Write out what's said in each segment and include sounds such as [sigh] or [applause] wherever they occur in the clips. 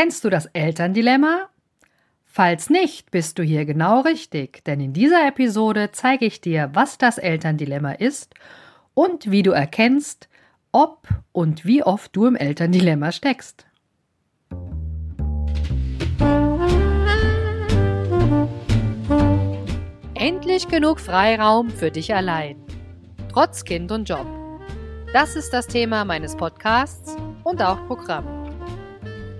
Kennst du das Elterndilemma? Falls nicht, bist du hier genau richtig, denn in dieser Episode zeige ich dir, was das Elterndilemma ist und wie du erkennst, ob und wie oft du im Elterndilemma steckst. Endlich genug Freiraum für dich allein. Trotz Kind und Job. Das ist das Thema meines Podcasts und auch Programm.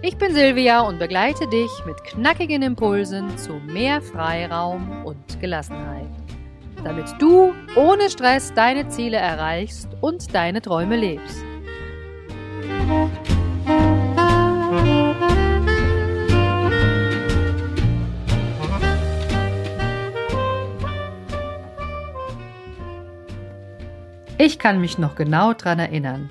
Ich bin Silvia und begleite dich mit knackigen Impulsen zu mehr Freiraum und Gelassenheit, damit du ohne Stress deine Ziele erreichst und deine Träume lebst. Ich kann mich noch genau daran erinnern.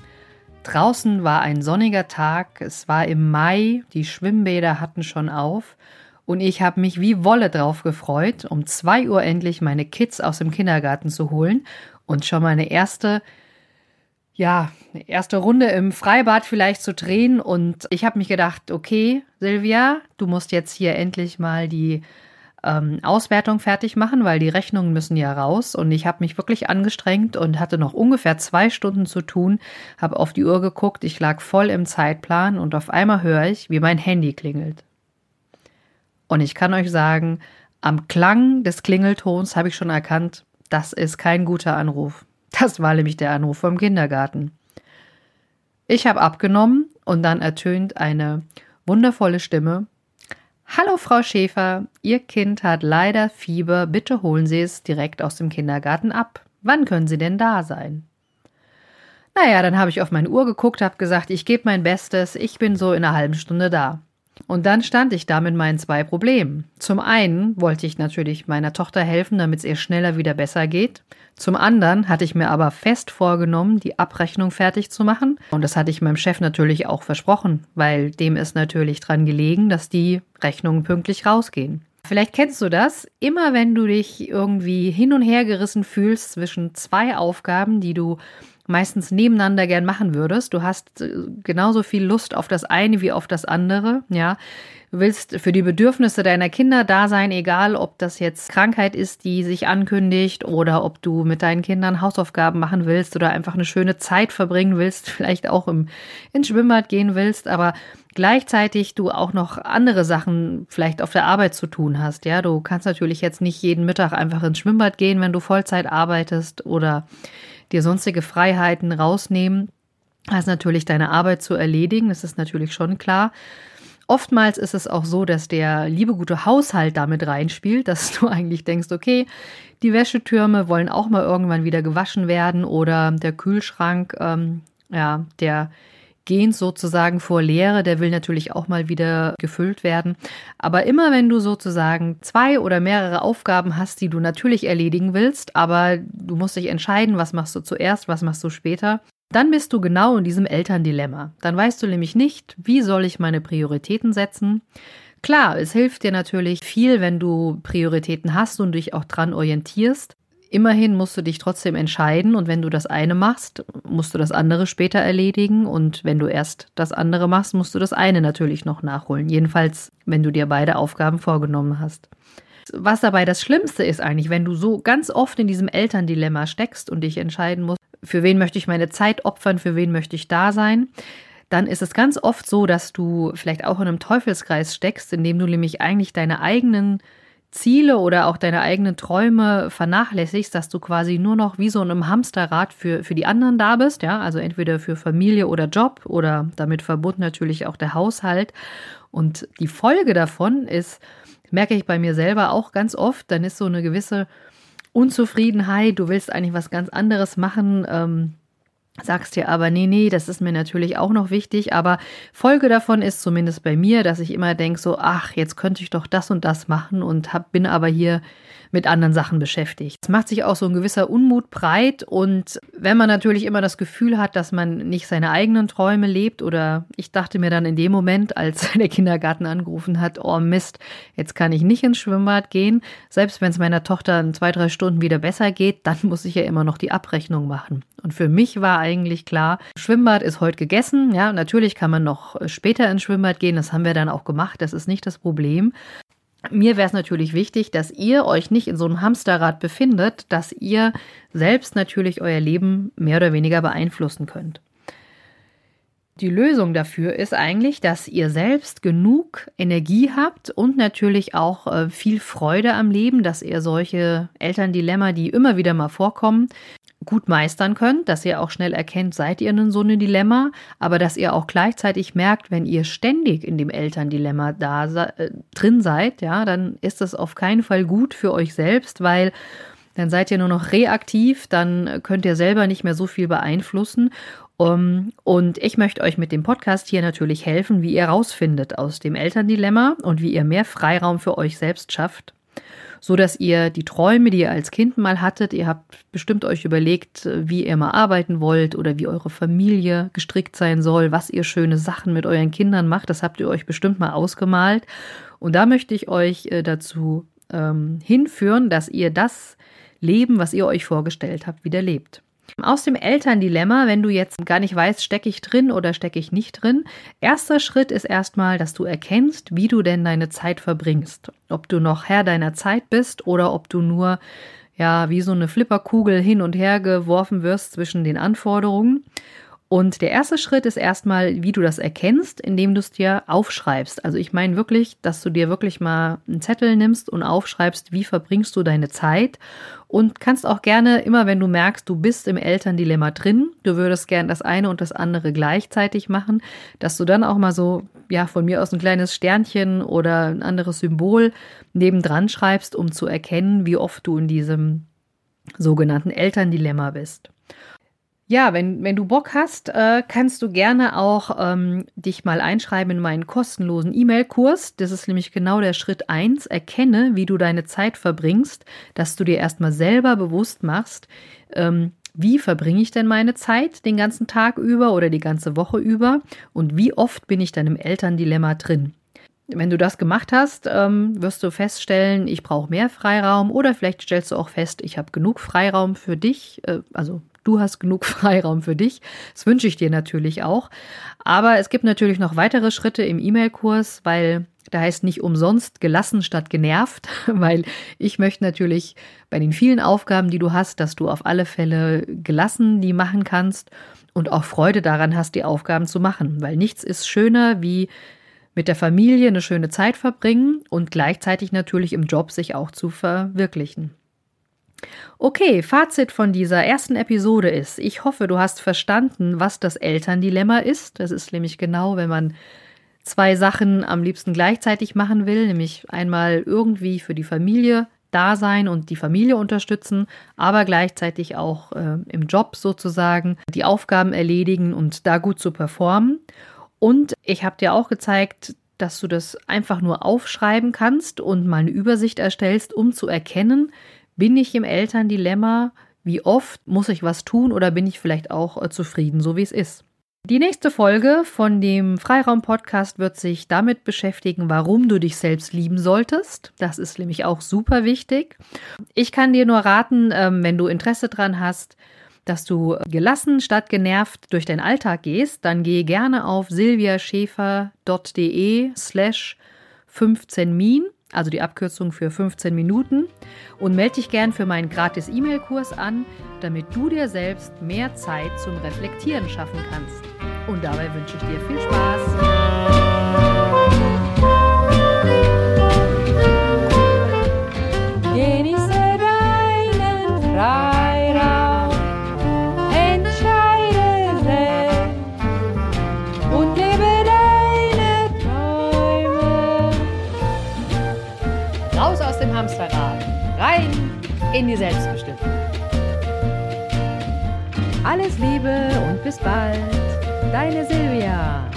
Draußen war ein sonniger Tag, es war im Mai, die Schwimmbäder hatten schon auf. Und ich habe mich wie Wolle drauf gefreut, um zwei Uhr endlich meine Kids aus dem Kindergarten zu holen und schon meine erste, ja, erste Runde im Freibad vielleicht zu drehen. Und ich habe mich gedacht, okay, Silvia, du musst jetzt hier endlich mal die ähm, Auswertung fertig machen, weil die Rechnungen müssen ja raus. Und ich habe mich wirklich angestrengt und hatte noch ungefähr zwei Stunden zu tun, habe auf die Uhr geguckt, ich lag voll im Zeitplan und auf einmal höre ich, wie mein Handy klingelt. Und ich kann euch sagen, am Klang des Klingeltons habe ich schon erkannt, das ist kein guter Anruf. Das war nämlich der Anruf vom Kindergarten. Ich habe abgenommen und dann ertönt eine wundervolle Stimme Hallo Frau Schäfer, Ihr Kind hat leider Fieber, bitte holen Sie es direkt aus dem Kindergarten ab. Wann können Sie denn da sein? Naja, dann habe ich auf meine Uhr geguckt, habe gesagt, ich gebe mein Bestes, ich bin so in einer halben Stunde da. Und dann stand ich da mit meinen zwei Problemen. Zum einen wollte ich natürlich meiner Tochter helfen, damit es ihr schneller wieder besser geht. Zum anderen hatte ich mir aber fest vorgenommen, die Abrechnung fertig zu machen. Und das hatte ich meinem Chef natürlich auch versprochen, weil dem ist natürlich dran gelegen, dass die Rechnungen pünktlich rausgehen. Vielleicht kennst du das. Immer wenn du dich irgendwie hin und her gerissen fühlst zwischen zwei Aufgaben, die du meistens nebeneinander gern machen würdest. Du hast äh, genauso viel Lust auf das eine wie auf das andere, ja. Du willst für die Bedürfnisse deiner Kinder da sein, egal ob das jetzt Krankheit ist, die sich ankündigt oder ob du mit deinen Kindern Hausaufgaben machen willst oder einfach eine schöne Zeit verbringen willst, [laughs] vielleicht auch im, ins Schwimmbad gehen willst, aber gleichzeitig du auch noch andere Sachen vielleicht auf der Arbeit zu tun hast. Ja, du kannst natürlich jetzt nicht jeden Mittag einfach ins Schwimmbad gehen, wenn du Vollzeit arbeitest oder dir sonstige Freiheiten rausnehmen, hast natürlich deine Arbeit zu erledigen, das ist natürlich schon klar. Oftmals ist es auch so, dass der liebe gute Haushalt damit reinspielt, dass [laughs] du eigentlich denkst, okay, die Wäschetürme wollen auch mal irgendwann wieder gewaschen werden oder der Kühlschrank, ähm, ja, der gehend sozusagen vor Leere, der will natürlich auch mal wieder gefüllt werden. Aber immer wenn du sozusagen zwei oder mehrere Aufgaben hast, die du natürlich erledigen willst, aber du musst dich entscheiden, was machst du zuerst, was machst du später, dann bist du genau in diesem Elterndilemma. Dann weißt du nämlich nicht, wie soll ich meine Prioritäten setzen. Klar, es hilft dir natürlich viel, wenn du Prioritäten hast und dich auch dran orientierst. Immerhin musst du dich trotzdem entscheiden und wenn du das eine machst, musst du das andere später erledigen und wenn du erst das andere machst, musst du das eine natürlich noch nachholen. Jedenfalls, wenn du dir beide Aufgaben vorgenommen hast. Was dabei das Schlimmste ist eigentlich, wenn du so ganz oft in diesem Elterndilemma steckst und dich entscheiden musst, für wen möchte ich meine Zeit opfern, für wen möchte ich da sein, dann ist es ganz oft so, dass du vielleicht auch in einem Teufelskreis steckst, in dem du nämlich eigentlich deine eigenen Ziele oder auch deine eigenen Träume vernachlässigst, dass du quasi nur noch wie so in einem Hamsterrad für, für die anderen da bist, ja, also entweder für Familie oder Job oder damit verbunden natürlich auch der Haushalt. Und die Folge davon ist, merke ich bei mir selber auch ganz oft, dann ist so eine gewisse Unzufriedenheit, du willst eigentlich was ganz anderes machen, ähm, sagst dir aber, nee, nee, das ist mir natürlich auch noch wichtig, aber Folge davon ist zumindest bei mir, dass ich immer denke so, ach, jetzt könnte ich doch das und das machen und hab, bin aber hier mit anderen Sachen beschäftigt. Es macht sich auch so ein gewisser Unmut breit und wenn man natürlich immer das Gefühl hat, dass man nicht seine eigenen Träume lebt oder ich dachte mir dann in dem Moment, als [laughs] der Kindergarten angerufen hat, oh Mist, jetzt kann ich nicht ins Schwimmbad gehen, selbst wenn es meiner Tochter in zwei, drei Stunden wieder besser geht, dann muss ich ja immer noch die Abrechnung machen. Und für mich war eigentlich klar. Schwimmbad ist heute gegessen. Ja, natürlich kann man noch später ins Schwimmbad gehen. Das haben wir dann auch gemacht. Das ist nicht das Problem. Mir wäre es natürlich wichtig, dass ihr euch nicht in so einem Hamsterrad befindet, dass ihr selbst natürlich euer Leben mehr oder weniger beeinflussen könnt. Die Lösung dafür ist eigentlich, dass ihr selbst genug Energie habt und natürlich auch äh, viel Freude am Leben, dass ihr solche Elterndilemma, die immer wieder mal vorkommen, gut meistern könnt, dass ihr auch schnell erkennt, seid ihr in so einem Dilemma, aber dass ihr auch gleichzeitig merkt, wenn ihr ständig in dem Elterndilemma da äh, drin seid, ja, dann ist das auf keinen Fall gut für euch selbst, weil dann seid ihr nur noch reaktiv, dann könnt ihr selber nicht mehr so viel beeinflussen. Um, und ich möchte euch mit dem Podcast hier natürlich helfen, wie ihr rausfindet aus dem Elterndilemma und wie ihr mehr Freiraum für euch selbst schafft, so dass ihr die Träume, die ihr als Kind mal hattet, ihr habt bestimmt euch überlegt, wie ihr mal arbeiten wollt oder wie eure Familie gestrickt sein soll, was ihr schöne Sachen mit euren Kindern macht, das habt ihr euch bestimmt mal ausgemalt. Und da möchte ich euch äh, dazu ähm, hinführen, dass ihr das Leben, was ihr euch vorgestellt habt, wieder lebt. Aus dem Elterndilemma, wenn du jetzt gar nicht weißt, stecke ich drin oder stecke ich nicht drin, erster Schritt ist erstmal, dass du erkennst, wie du denn deine Zeit verbringst. Ob du noch Herr deiner Zeit bist oder ob du nur ja, wie so eine Flipperkugel hin und her geworfen wirst zwischen den Anforderungen. Und der erste Schritt ist erstmal, wie du das erkennst, indem du es dir aufschreibst. Also ich meine wirklich, dass du dir wirklich mal einen Zettel nimmst und aufschreibst, wie verbringst du deine Zeit. Und kannst auch gerne, immer wenn du merkst, du bist im Elterndilemma drin, du würdest gern das eine und das andere gleichzeitig machen, dass du dann auch mal so, ja, von mir aus ein kleines Sternchen oder ein anderes Symbol nebendran schreibst, um zu erkennen, wie oft du in diesem sogenannten Elterndilemma bist. Ja, wenn, wenn du Bock hast, äh, kannst du gerne auch ähm, dich mal einschreiben in meinen kostenlosen E-Mail-Kurs. Das ist nämlich genau der Schritt eins. Erkenne, wie du deine Zeit verbringst, dass du dir erstmal selber bewusst machst, ähm, wie verbringe ich denn meine Zeit den ganzen Tag über oder die ganze Woche über und wie oft bin ich dann im Elterndilemma drin. Wenn du das gemacht hast, ähm, wirst du feststellen, ich brauche mehr Freiraum oder vielleicht stellst du auch fest, ich habe genug Freiraum für dich, äh, also Du hast genug [laughs] Freiraum für dich. Das wünsche ich dir natürlich auch. Aber es gibt natürlich noch weitere Schritte im E-Mail-Kurs, weil da heißt nicht umsonst gelassen statt genervt, [laughs] weil ich möchte natürlich bei den vielen Aufgaben, die du hast, dass du auf alle Fälle gelassen die machen kannst und auch Freude daran hast, die Aufgaben zu machen, weil nichts ist schöner wie mit der Familie eine schöne Zeit verbringen und gleichzeitig natürlich im Job sich auch zu verwirklichen. Okay, Fazit von dieser ersten Episode ist, ich hoffe, du hast verstanden, was das Elterndilemma ist. Das ist nämlich genau, wenn man zwei Sachen am liebsten gleichzeitig machen will, nämlich einmal irgendwie für die Familie da sein und die Familie unterstützen, aber gleichzeitig auch äh, im Job sozusagen die Aufgaben erledigen und da gut zu performen. Und ich habe dir auch gezeigt, dass du das einfach nur aufschreiben kannst und mal eine Übersicht erstellst, um zu erkennen, bin ich im Elterndilemma? Wie oft muss ich was tun oder bin ich vielleicht auch äh, zufrieden, so wie es ist? Die nächste Folge von dem Freiraum-Podcast wird sich damit beschäftigen, warum du dich selbst lieben solltest. Das ist nämlich auch super wichtig. Ich kann dir nur raten, ähm, wenn du Interesse dran hast, dass du gelassen statt genervt durch deinen Alltag gehst, dann geh gerne auf silviaschäfer.de slash 15 min also die Abkürzung für 15 Minuten, und melde dich gern für meinen gratis E-Mail-Kurs an, damit du dir selbst mehr Zeit zum Reflektieren schaffen kannst. Und dabei wünsche ich dir viel Spaß. Raus aus dem Hamsterrad, rein in die Selbstbestimmung. Alles Liebe und bis bald, deine Silvia.